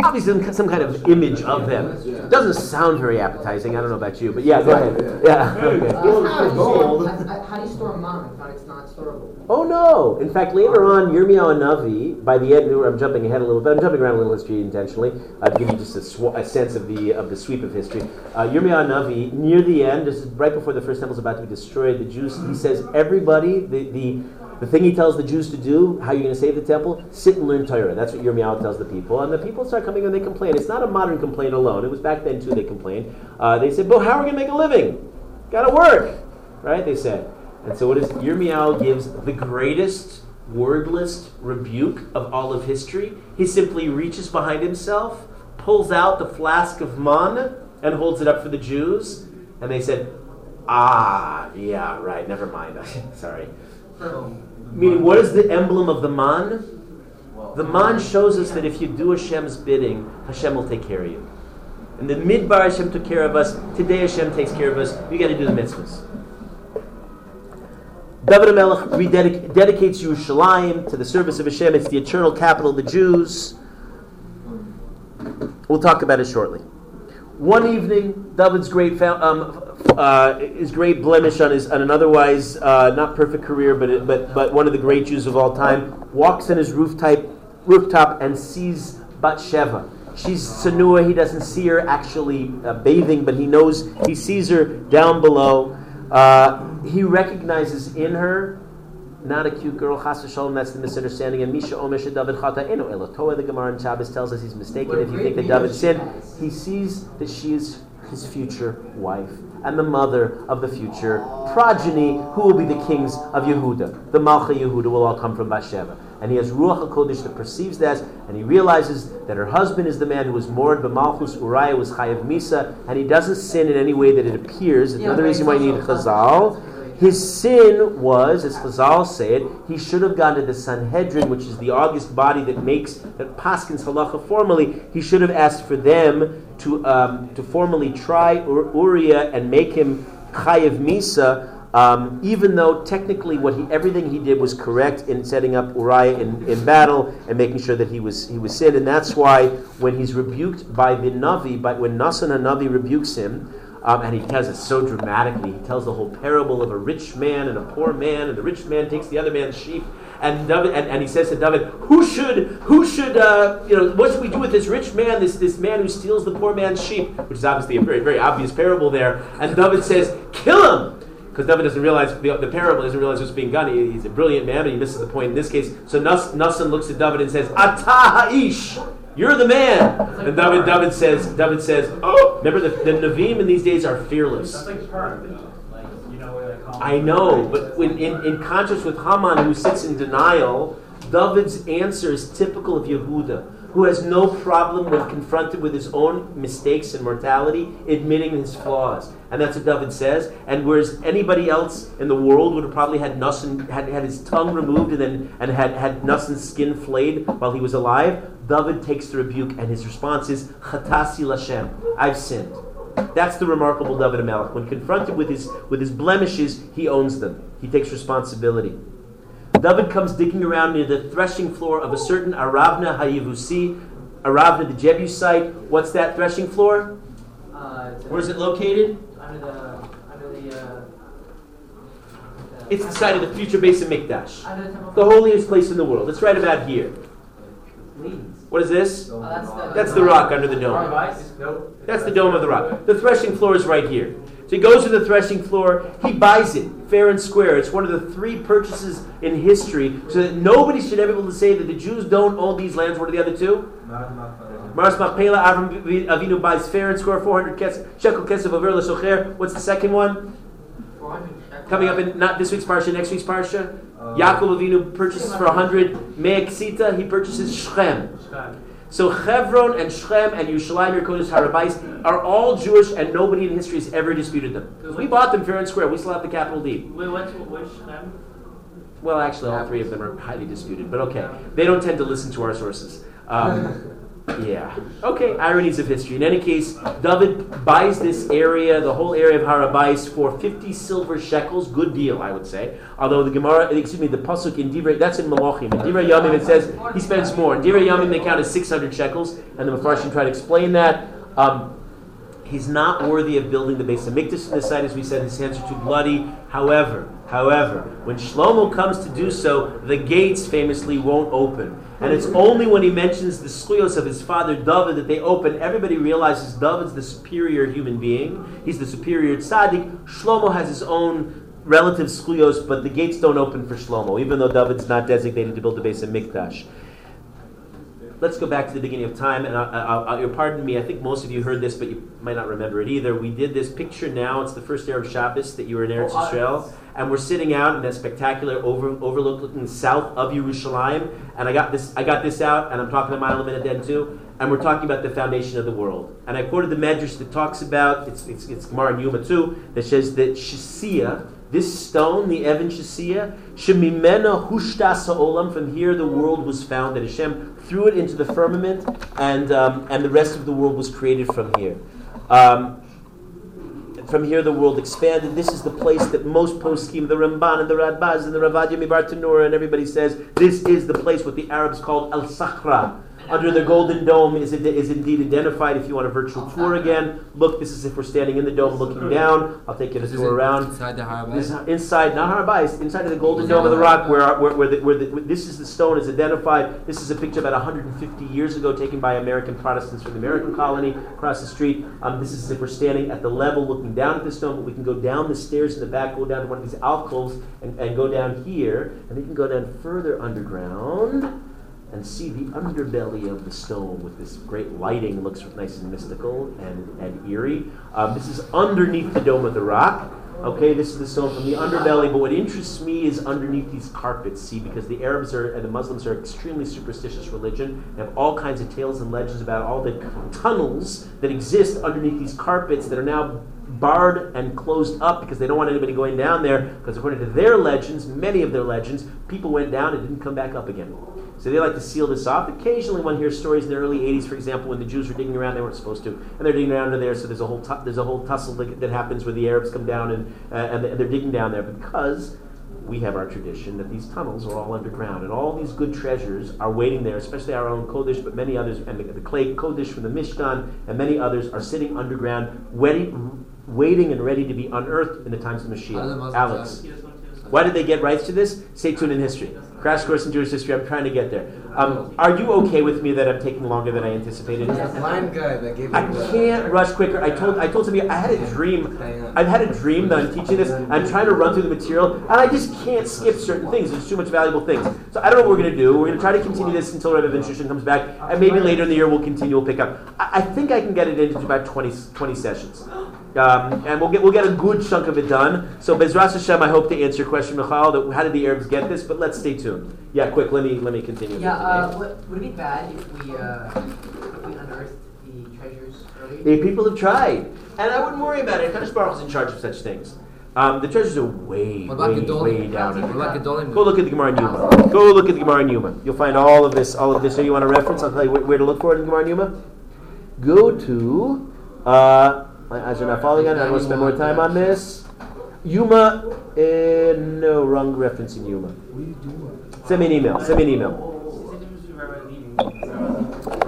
obviously, some- some kind of image of them. Doesn't sound very appetizing. I don't know about you, but yeah, go ahead. Yeah. okay. Uh, how, do you store, I- I- how do you store a mom if it's not storable? Oh no! In fact, later on, Yirmiyahu Navi, by the end, I'm jumping ahead a little bit. I'm jumping around a little history intentionally uh, to give you just a, sw- a sense of the of the sweep of history. Uh, Yirmiyahu Navi, near the end, this is right before the first temple is about to be destroyed. The Jews, he says, everybody, the the the thing he tells the Jews to do, how you're going to save the temple, sit and learn Torah. That's what Yirmiyahu tells the people. And the people start coming and they complain. It's not a modern complaint alone. It was back then too they complained. Uh, they said, but how are we going to make a living? Got to work. Right? They said. And so what is Yirmiyahu gives the greatest wordless rebuke of all of history. He simply reaches behind himself, pulls out the flask of man, and holds it up for the Jews. And they said, Ah, yeah, right, never mind. Sorry. Meaning, what is the emblem of the man? The man shows us that if you do Hashem's bidding, Hashem will take care of you. In the midbar, Hashem took care of us. Today, Hashem takes care of us. We got to do the mitzvahs. David HaMelech rededic- dedicates Yerushalayim to the service of Hashem. It's the eternal capital of the Jews. We'll talk about it shortly. One evening, David's great, fou- um, uh, his great blemish on his on an otherwise uh, not perfect career, but but but one of the great Jews of all time, walks on his rooftop rooftop and sees Bathsheba. She's Sanua. He doesn't see her actually uh, bathing, but he knows he sees her down below. Uh, he recognizes in her not a cute girl, chas v'shalom, that's the misunderstanding. And Misha Omer David Chata Eno Elotoa, the Gemara in Shabbos tells us he's mistaken if you think that David sinned. He sees that she is his future wife and the mother of the future progeny who will be the kings of Yehuda. The Malcha Yehuda will all come from Bathsheba. And he has Ruach HaKodesh that perceives that, and he realizes that her husband is the man who was mourned, but Malchus Uriah was Chayav Misa, and he doesn't sin in any way that it appears. Another reason why you need Chazal. His sin was, as Chazal said, he should have gone to the Sanhedrin, which is the august body that makes that paskins halacha formally. He should have asked for them to um, to formally try Ur- Uriah and make him chayiv misa. Um, even though technically what he everything he did was correct in setting up Uriah in, in battle and making sure that he was he was sin, and that's why when he's rebuked by the Navi, but when Nasan Navi rebukes him, um, and he tells it so dramatically. He tells the whole parable of a rich man and a poor man, and the rich man takes the other man's sheep. And, David, and, and he says to David, "Who should, who should, uh, you know, what should we do with this rich man, this, this man who steals the poor man's sheep?" Which is obviously a very, very obvious parable there. And David says, "Kill him." Because David doesn't realize the, the parable doesn't realize what's being done. He- he's a brilliant man, but he misses the point in this case. So Nas, Nasan looks at David and says, "Ata ha'ish." You're the man. And David, David says, David says, oh, remember the, the Navim in these days are fearless. That's like her, though. Like, you know what I I know, but when, in, in contrast with Haman, who sits in denial, David's answer is typical of Yehuda. Who has no problem when confronted with his own mistakes and mortality, admitting his flaws. And that's what David says. And whereas anybody else in the world would have probably had Nussin, had, had his tongue removed and then and had, had Nussin's skin flayed while he was alive, David takes the rebuke and his response is, Chatasi Lashem, I've sinned. That's the remarkable David Melech. When confronted with his, with his blemishes, he owns them. He takes responsibility. David comes digging around near the threshing floor of a certain Aravna Hayivusi, Aravna the Jebusite. What's that threshing floor? Uh, Where's it located? Under the, under the, uh. It's the site of the future Beis HaMikdash. The. The holiest place in the world. It's right about here. What is this? Oh, that's the. That's the rock under the dome. That's the dome of the rock. The threshing floor is right here. So he goes to the threshing floor, he buys it fair and square. It's one of the three purchases in history so that nobody should ever be able to say that the Jews don't own these lands. What are the other two? Maaras Machpelah, Avram Avinu buys fair and square 400 kes- shekel kesef over l'socher. What's the second one? 400 shekels. Coming up in not this week's parsha, next week's parsha. Uh, Yaakov Avinu purchases for 100 me'eksita. He purchases Shechem. So Hebron and Shechem and Yerushalayim, Yerkodesh, Har HaBayis are all Jewish, and nobody in history has ever disputed them. We bought them fair and square. We still have the capital deed. Wait, what's, which Shem? Well, actually, all three of them are highly disputed, but okay. They don't tend to listen to our sources. Um, yeah. Okay, ironies of history. In any case, David buys this area, the whole area of Har HaBayis, for 50 silver shekels. Good deal, I would say. Although the Gemara, excuse me, the Pasuk in Divrei, that's in Malachim. In Divrei Yamim, it says he spends more. In Divrei Yamim, they count as 600 shekels, and the Mefarshim try to explain that. Um, He's not worthy of building the Beis HaMikdash in the site, as we said, his hands are too bloody. However, however, when Shlomo comes to do so, the gates famously won't open. And it's only when he mentions the zchuyos of his father David that they open. Everybody realizes David's the superior human being. He's the superior tzaddik. Shlomo has his own relative zchuyos, but the gates don't open for Shlomo, even though David's not designated to build the Beis HaMikdash let's go back to the beginning of time, and I'll, I'll, you'll pardon me. I think most of you heard this, but you might not remember it either. We did this picture now. It's the first of Shabbos that you were in Eretz Oh, Yisrael, and we're sitting out in that spectacular over, overlook looking south of Yerushalayim. And I got this, I got this out, and I'm talking to Milo Minadin too. And we're talking about the foundation of the world. And I quoted the Medrash that talks about it's it's, it's Gemara in Yuma too that says that Shisia, this stone, the Evan Shisia, Shemimena Hushtas Olam. From here, the world was founded. Hashem threw it into the firmament, and um, and the rest of the world was created from here. Um, from here, the world expanded. This is the place that most poskim, the Ramban and the Radbaz and the Ravadia and everybody says this is the place what the Arabs called Al Sakhra. Under the Golden Dome is, is indeed identified. If you want a virtual tour again, look. This is if we're standing in the dome looking down. I'll take you to tour around. Inside the Har HaBayis? This is inside, not Har HaBayis, inside of the Golden Dome of the Rock, where, where, where, the, where the, where this is the stone is identified. This is a picture about 150 years ago taken by American Protestants from the American colony across the street. Um, this is if we're standing at the level looking down at the stone, but we can go down the stairs in the back, go down to one of these alcoves, and, and go down here, and we can go down further underground and see the underbelly of the stone with this great lighting. Looks nice and mystical and, and eerie. Um, this is underneath the Dome of the Rock. Okay, this is the stone from the underbelly, but what interests me is underneath these carpets. See, because the Arabs are and the Muslims are extremely superstitious religion. They have all kinds of tales and legends about all the tunnels that exist underneath these carpets that are now barred and closed up because they don't want anybody going down there. Because according to their legends, many of their legends, people went down and didn't come back up again. So they like to seal this off. Occasionally, one hears stories in the early '80s, for example, when the Jews were digging around, they weren't supposed to, and they're digging around under there. So there's a whole there's a whole tussle that, that happens where the Arabs come down and uh, and they're digging down there because we have our tradition that these tunnels are all underground, and all these good treasures are waiting there, especially Aron Kodesh, but many others, and the, the klei Kodesh from the Mishkan, and many others are sitting underground, waiting, waiting and ready to be unearthed in the times of Mashiach. Alex. Yes, one, two, Why did they get rights to this? Stay tuned in history. Crash course in Jewish history. I'm trying to get there. Um, are you okay with me that I'm taking longer than I anticipated? Blind guy that gave I can't rush quicker. I told I told somebody I had a dream. I've had a dream that I'm teaching this. I'm trying to run through the material, and I just can't skip certain things. There's too much valuable things. So I don't know what we're going to do. We're going to try to continue this until Rebbe Vinshushin comes back, and maybe later in the year we'll continue. We'll pick up. I, I think I can get it into about 20, 20 sessions. Um, and we'll get we'll get a good chunk of it done. So Bezras Hashem, I hope to answer your question, Michal. That how did the Arabs get this? But let's stay tuned. Yeah, quick. Let me let me continue. Yeah, uh, today. would, would it be bad if we, uh, if we unearthed the treasures early? The people have tried, and I wouldn't worry about it. Kadosh Baruch is in charge of such things. Um, the treasures are way, way, Gedolim? way down. What? Go look at the Gemara in Yuma. Go look at the Gemara in Yuma. You'll find all of this. All of this. So you want a reference? I'll tell you where, where to look for it in Gemara in Yuma. Go to. Uh, as you're not following on, I don't want to spend more time on this. Yuma. Uh, no, wrong reference in Yuma. Send me an email. Send me an email.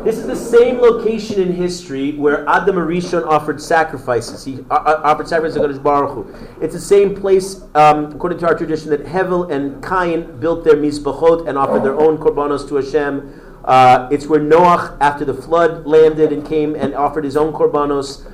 This is the same location in history where Adam HaRishon offered sacrifices. He uh, uh, offered sacrifices to Kadosh Baruch Hu. It's the same place, um, according to our tradition, that Hevel and Cain built their mizbachot and offered their own korbanos to Hashem. Uh, it's where Noach, after the flood, landed and came and offered his own korbanos.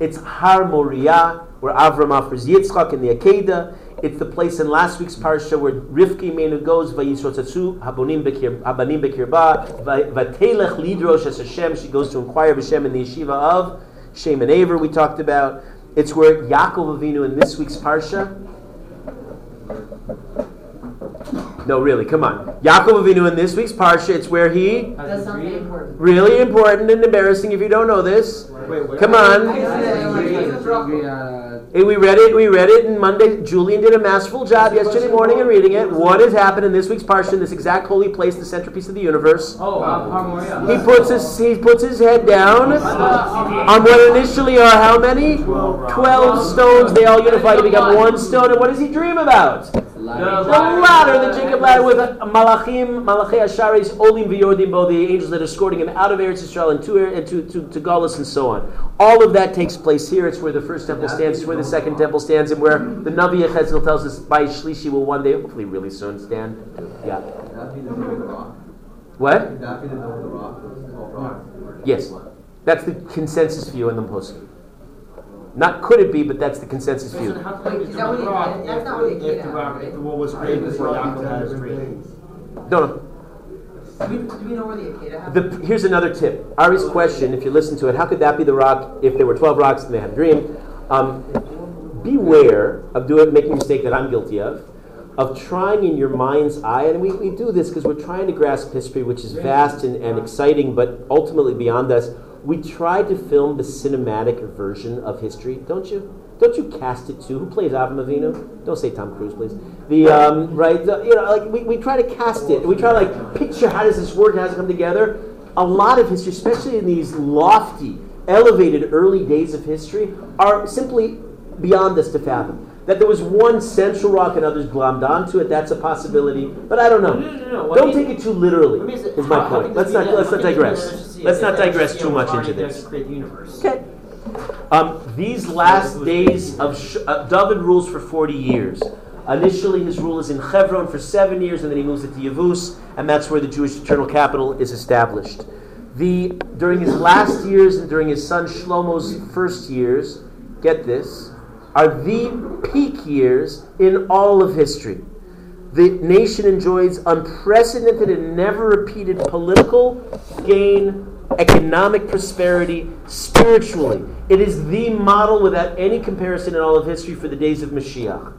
It's Har Moriah, where Avram offers Yitzchak in the Akedah. It's the place in last week's parsha where Rivka Imeinu goes, Vayisrotatsu, Habonim Bekirba, Va- Vatelech Lidrosh as Hashem. She goes to inquire of Hashem in the yeshiva of Shem and Aver, we talked about. It's where Yaakov Avinu in this week's parsha. No, really, come on. Yaakov Avinu in this week's parsha, it's where he. That's something important. Really important and embarrassing if you don't know this. Come on. Hey, we read it. We read it, and Monday Julian did a masterful job yesterday morning in reading it. What has happened in this week's parsha, in this exact holy place, the centerpiece of the universe? Oh, uh, He puts his he puts his head down on what initially are how many? Twelve stones. They all unify to become one stone. And what does he dream about? The ladder, the Jacob ladder with Malachim, Malachei Asharis, Olim V'Yordim, the angels that are escorting him out of Eretz Yisrael and to, and to, to, to Galus and so on. All of that takes place here. It's where the first temple stands, it's where the second temple stands, and where the Navi Yechezkel tells us by Shlishi will one day, hopefully really soon, stand. Yeah. That'd be the name of the rock. What? Would that be the name of the rock? It's called rock. Yes. That's the consensus view in the Muslim. Not could it be, but that's the consensus view. Wait, is that what he- that's not what he If did, the rock, right? if the wall was created before Yaakov had his creation. No, no. Do we, do we know where the Akeda happened? The, here's another tip. Ari's question, if you listen to it, how could that be the rock if there were 12 rocks and they had a dream? Um, beware of doing making a mistake that I'm guilty of, of trying in your mind's eye, and we, we do this because we're trying to grasp history, which is vast and, and exciting, but ultimately beyond us. We try to film the cinematic version of history, don't you? Don't you cast it too? Who plays Avram Avinu? Don't say Tom Cruise, please. The um, right, the, you know, like we, we try to cast it. We try to like picture how does this work? How does it come together? A lot of history, especially in these lofty, elevated early days of history, are simply beyond us to fathom. That there was one central rock and others glommed onto it, that's a possibility. But I don't know. No, no, no, no. Don't do take it too literally, me say- is my how- how point. could Let's not, let's not it digress. That it's just- Let's not digress too much into this. to create the universe. Okay. Um, these last days of Sh- uh, David rules for 40 years. Initially, his rule is in Hebron for seven years, and then he moves it to Yevus, and that's where the Jewish eternal capital is established. The, during his last years and during his son Shlomo's first years, get this, are the peak years in all of history. The nation enjoys unprecedented and never repeated political gain, economic prosperity, spiritually. It is the model without any comparison in all of history for the days of Mashiach.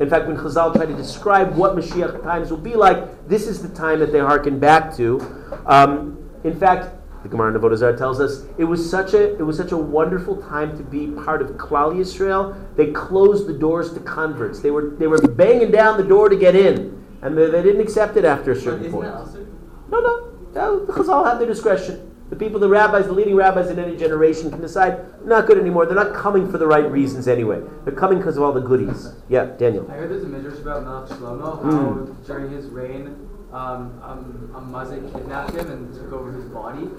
In fact, when Chazal tried to describe what Mashiach times will be like, this is the time that they hearken back to. Um, in fact, the Gemara Zarah tells us it was such a it was such a wonderful time to be part of Klal Yisrael. They closed the doors to converts. They were they were banging down the door to get in, and they, they didn't accept it after a certain point. No, no, no. Chazal have their discretion. The people, the rabbis, the leading rabbis in any generation can decide not good anymore. They're not coming for the right reasons anyway. They're coming because of all the goodies. Yeah, Daniel. I heard there's a midrash about Melech Shlomo, how Mm. during his reign, um, um, a Mazik kidnapped him and took over his body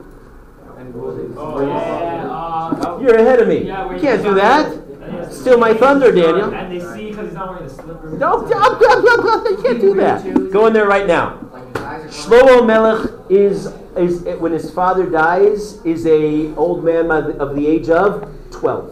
and ruled his Oh, yeah. Uh, You're ahead of me. yeah, You can't do that. and he has to- Steal my thunder, Daniel. And they see because he's not wearing the slippers. No, you can't do that. Go in there right now. Shlomo Melech is, is when his father dies is a old man of the- of the age of twelve.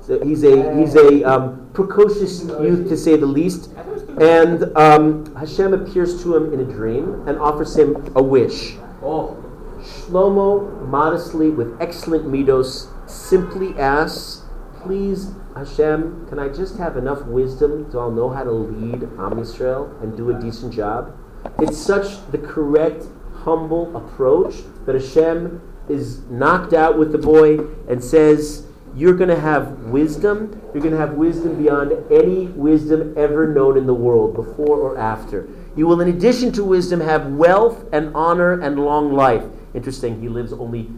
So he's a he's a um, precocious youth to say the least. And um, Hashem appears to him in a dream and offers him a wish. Oh, Shlomo modestly, with excellent midos, simply asks please, Hashem, can I just have enough wisdom so I'll know how to lead Am Yisrael and do a decent job? It's such the correct, humble approach that Hashem is knocked out with the boy and says, You're going to have wisdom. You're going to have wisdom beyond any wisdom ever known in the world, before or after. You will, in addition to wisdom, have wealth and honor and long life. Interesting, he lives only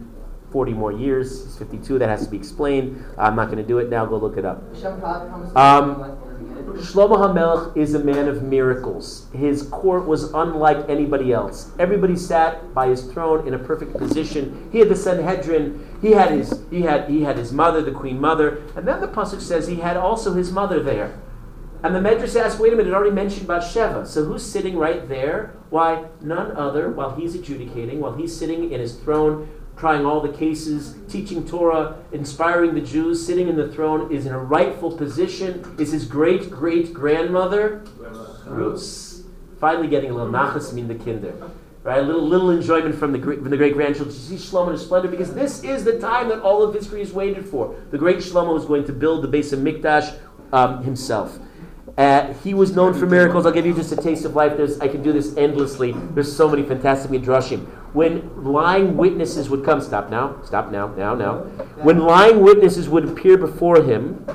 40 more years. He's 52. That has to be explained. I'm not going to do it now. Go look it up. Hashem probably promised Um, Shlomo HaMelech is a man of miracles. His court was unlike anybody else. Everybody sat by his throne in a perfect position. He had the Sanhedrin. He had his he had he had his mother, the queen mother, and then the pasuk says he had also his mother there. And the Medrash asks, wait a minute, it already mentioned Bathsheba. So who's sitting right there? Why, none other, while he's adjudicating, while he's sitting in his throne, trying all the cases, teaching Torah, inspiring the Jews, sitting in the throne, is in a rightful position, is his great great grandmother, Rus, finally getting a little nachas min the kinder. Right, a little little enjoyment from the from the great grandchildren. You see Shlomo in splendor because this is the time that all of history is waited for. The great Shlomo is going to build the Beis HaMikdash um, himself. Uh, he was known for miracles. I'll give you just a taste of life. There's, I can do this endlessly. There's so many fantastic midrashim. When lying witnesses would come, stop now, stop now, now, now. When lying witnesses would appear before him,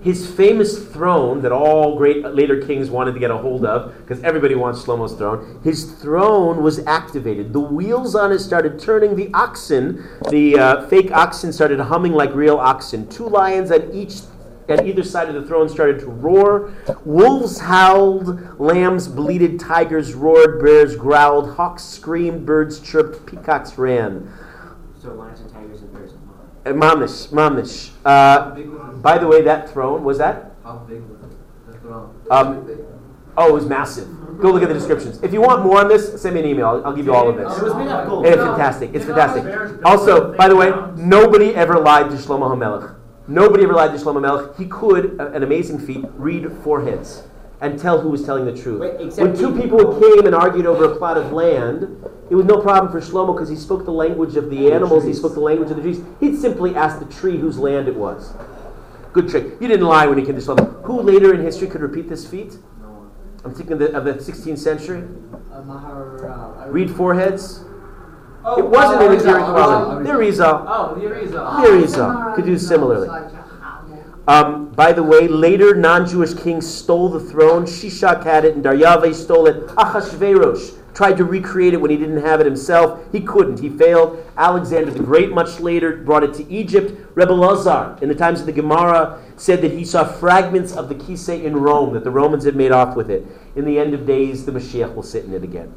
his famous throne that all great later kings wanted to get a hold of, because everybody wants Shlomo's throne, his throne was activated. The wheels on it started turning. The oxen, the uh, fake oxen, started humming like real oxen. Two lions at each at either side of the throne started to roar. Wolves howled, lambs bleated, tigers roared, bears growled, hawks screamed, birds chirped, peacocks ran. So lions and tigers and bears. Uh, Mamish, mamish. How Uh, by the way, that throne was that. how big was the throne? Um, oh, it was massive. Go look at the descriptions. If you want more on this, send me an email. I'll, I'll give you all of this. It was made out of gold. It's fantastic. It's fantastic. Also, by the way, nobody ever lied to Shlomo HaMelech. Nobody ever lied to Shlomo HaMelech. He could, an amazing feat, read foreheads and tell who was telling the truth. Wait, except when two people came and argued over a plot of land, it was no problem for Shlomo because he spoke the language of the animals, he spoke the language of the trees. He'd simply ask the tree whose land it was. Good trick. You didn't lie when he came to Shlomo. Who later in history could repeat this feat? I'm thinking of the, of the 16th century. Uh, Mahar, uh, Read foreheads. Oh, it wasn't oh, in the Arizal, Jewish Arizal, There is a. Oh, the Arizal. There is a. Could do similarly. Um, by the way, later non-Jewish kings stole the throne. Shishak had it, and Daryaveh stole it. Achashverosh tried to recreate it when he didn't have it himself. He couldn't. He failed. Alexander the Great, much later, brought it to Egypt. Rebbe Lazar, in the times of the Gemara, said that he saw fragments of the Kisei in Rome, that the Romans had made off with it. In the end of days, the Mashiach will sit in it again.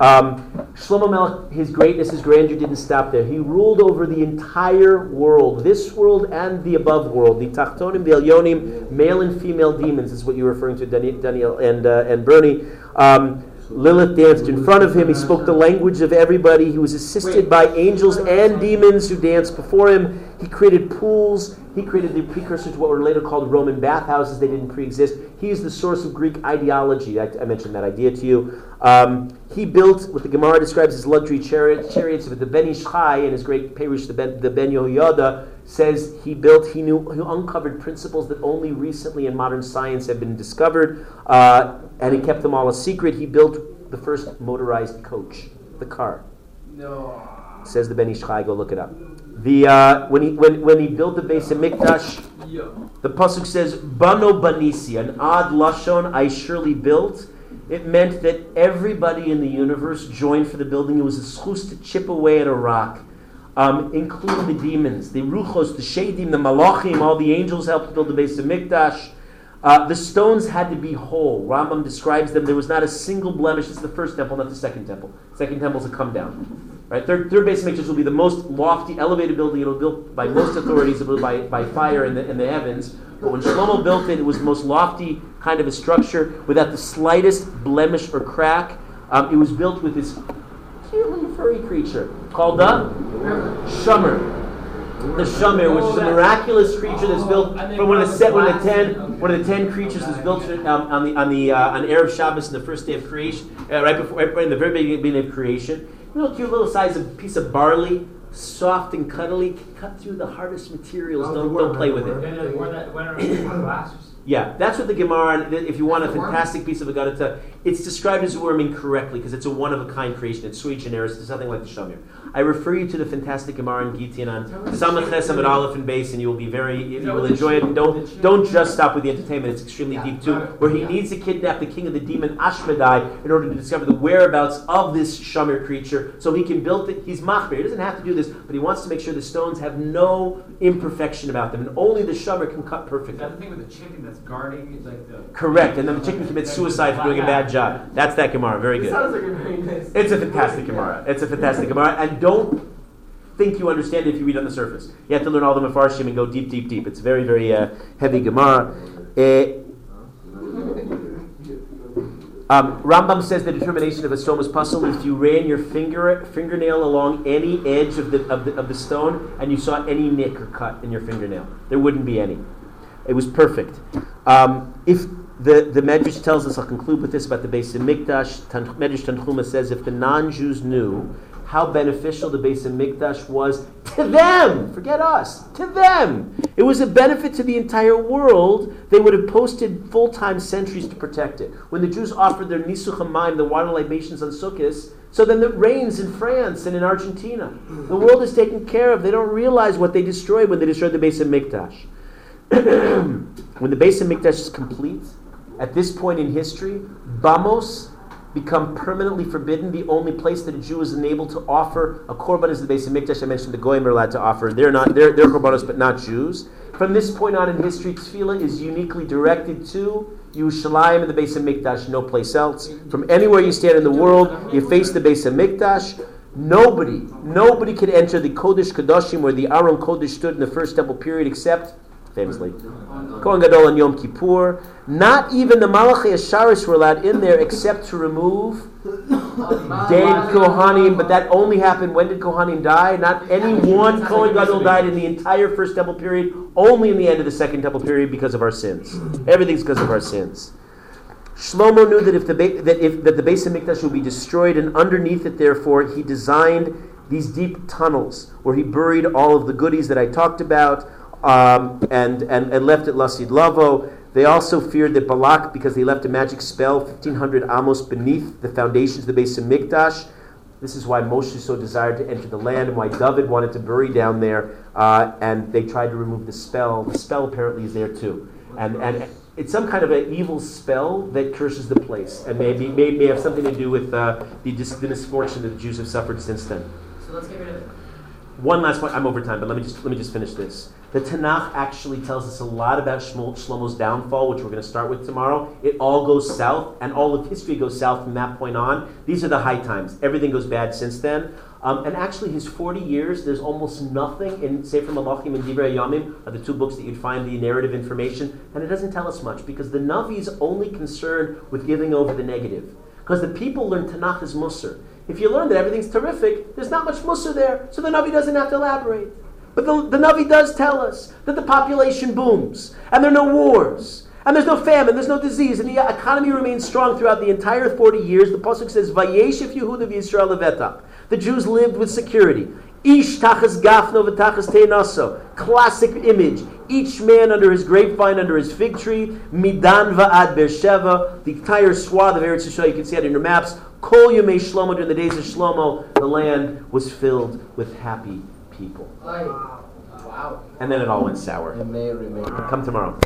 Um, Shlomo Melech, his greatness, his grandeur didn't stop there. He ruled over the entire world, this world and the above world, the Tachtonim, the Elyonim, male and female demons is what you're referring to, Daniel and, uh, and Bernie. Um, Lilith danced in front of him. He spoke the language of everybody. He was assisted by angels and demons who danced before him. He created pools. He created the precursor to what were later called Roman bathhouses. They didn't pre-exist. He is the source of Greek ideology. I, I mentioned that idea to you. Um, he built what the Gemara describes as luxury chariot, chariots. But the Ben Ish Chai in his great Perush, the Ben, the ben Yehoyada, says he built, he knew, he uncovered principles that only recently in modern science have been discovered, uh, and he kept them all a secret. He built the first motorized coach, the car. No. Says the Ben Ish Chai, go look it up. The, uh, when, he, when, when he built the Beis HaMikdash, the pasuk says, "Bano banisi," an odd lashon. I surely built. It meant that everybody in the universe joined for the building. It was a zchus to chip away at a rock, um, including the demons, the ruchos, the shadim, the malachim. All the angels helped build the Beis HaMikdash. Uh, the stones had to be whole. Rambam describes them. There was not a single blemish. Is the first temple, not the second temple. Second temple's a come down. Right? Third, third Beis Mikdash will be the most lofty, elevated building. It'll be built by most authorities by, by fire in the, in the heavens. But when Shlomo built it, it was the most lofty kind of a structure without the slightest blemish or crack. Um, it was built with this cute little furry creature called the Shamir. The Shamir, which is a miraculous creature that's built from one of the set, one of the ten, one of the ten creatures that's built um, on the on the uh, on Erev Shabbos in the first day of creation, uh, right before, right in the very beginning of creation. Little cute little size of piece of barley, soft and cuddly, cut through the hardest materials. That was Don't, the don't word, play the with word. it. When, when, that- when are glasses? Yeah, that's what the Gemara. If you want a That's a worm? fantastic piece of Agadata, it's described as a worm incorrectly because it's a one of a kind creation. It's sui generis. It's nothing like the Shamir. I refer you to the fantastic Gemara in Gittin on Samach Chesam and Aleph and Base, and you will be very, you, you will enjoy it. And don't don't just stop with the entertainment. It's extremely deep too. Where he needs to kidnap the king of the demon Ashmedai in order to discover the whereabouts of this Shamir creature, so he can build it. He's machmir. He doesn't have to do this, but he wants to make sure the stones have no imperfection about them, and only the Shamir can cut Is perfectly. that the thing with the chicken that's guarding, like the. Correct, and then the chicken commits suicide for doing a bad job. That's that Gemara. Very It good. sounds like a very nice. It's a fantastic Gemara. It's a fantastic Gemara, and don't think you understand it if you read on the surface. You have to learn all the Mefarshim and go deep, deep, deep. It's very, very uh, heavy Gemara. Uh, um, Rambam says the determination of a stone was puzzle if you ran your finger fingernail along any edge of the, of the of the stone and you saw any nick or cut in your fingernail. There wouldn't be any. It was perfect. Um, if the, the Medrash tells us, I'll conclude with this about the Beis HaMikdash. Tan, Medrash Tanchuma says if the non-Jews knew how beneficial the Beis HaMikdash was to them, forget us, to them, it was a benefit to the entire world. They would have posted full-time sentries to protect it. When the Jews offered their nisuch hamayim, the water libations on Sukkot, so then it rains in France and in Argentina. The world is taken care of. They don't realize what they destroyed when they destroyed the Beis HaMikdash. when the Beis HaMikdash is complete, at this point in history, Bamos become permanently forbidden. The only place that a Jew is enabled to offer a korban is the Beis HaMikdash. I mentioned the Goyim are allowed to offer. They're not they're, they're korbanos, but not Jews. From this point on in history, tefillah is uniquely directed to Yerushalayim and the Beis HaMikdash, no place else. From anywhere you stand in the world, you face the Beis HaMikdash. Nobody, nobody could enter the Kodesh Kadoshim where the Aron Kodesh stood in the first temple period except, famously, Kohen Gadol on Yom Kippur. Not even the Malachi Asharis were allowed in there except to remove dead Kohanim, but that only happened when did Kohanim die? Not any one Kohen Gadol died in the entire first temple period, only in the end of the second temple period because of our sins. Everything's because of our sins. Shlomo knew that if the ba- that if that the Beis HaMikdash would be destroyed, and underneath it, therefore, he designed these deep tunnels where he buried all of the goodies that I talked about, um, and, and and left it L'asid Lavo. They also feared that Balak, because they left a magic spell 1500 amos beneath the foundations of the Beis HaMikdash. This is why Moshe so desired to enter the land, and why David wanted to bury down there. Uh, and they tried to remove the spell. The spell apparently is there too, and and it's some kind of an evil spell that curses the place, and maybe may, may have something to do with uh, the, dis- the misfortune that the Jews have suffered since then. So let's get rid of it. One last point. I'm over time, but let me just let me just finish this. The Tanakh actually tells us a lot about Shlomo's downfall, which we're going to start with tomorrow. It all goes south, and all of history goes south from that point on. These are the high times. Everything goes bad since then. Um, and actually, his 40 years, there's almost nothing in Sefer Malachim and Divrei Yamim, are the two books that you'd find the narrative information, and it doesn't tell us much because the Navi is only concerned with giving over the negative. Because the people learn Tanakh as Musar. If you learn that everything's terrific, there's not much Musar there, so the Navi doesn't have to elaborate. But the, the Navi does tell us that the population booms, and there are no wars, and there's no famine, there's no disease, and the economy remains strong throughout the entire 40 years. The Pasuk says, Vayeshev Yehuda levetach. The Jews lived with security. Ish tachas gafno v'tachas teinaso. Classic image. Each man under his grapevine, under his fig tree. Midan va'ad Beersheva. The entire swath of Eretz Yisrael, you can see it in your maps. Kol Yemei Shlomo, during the days of Shlomo, the land was filled with happy people. Like, wow. And then it all went sour. It may remain. Come tomorrow.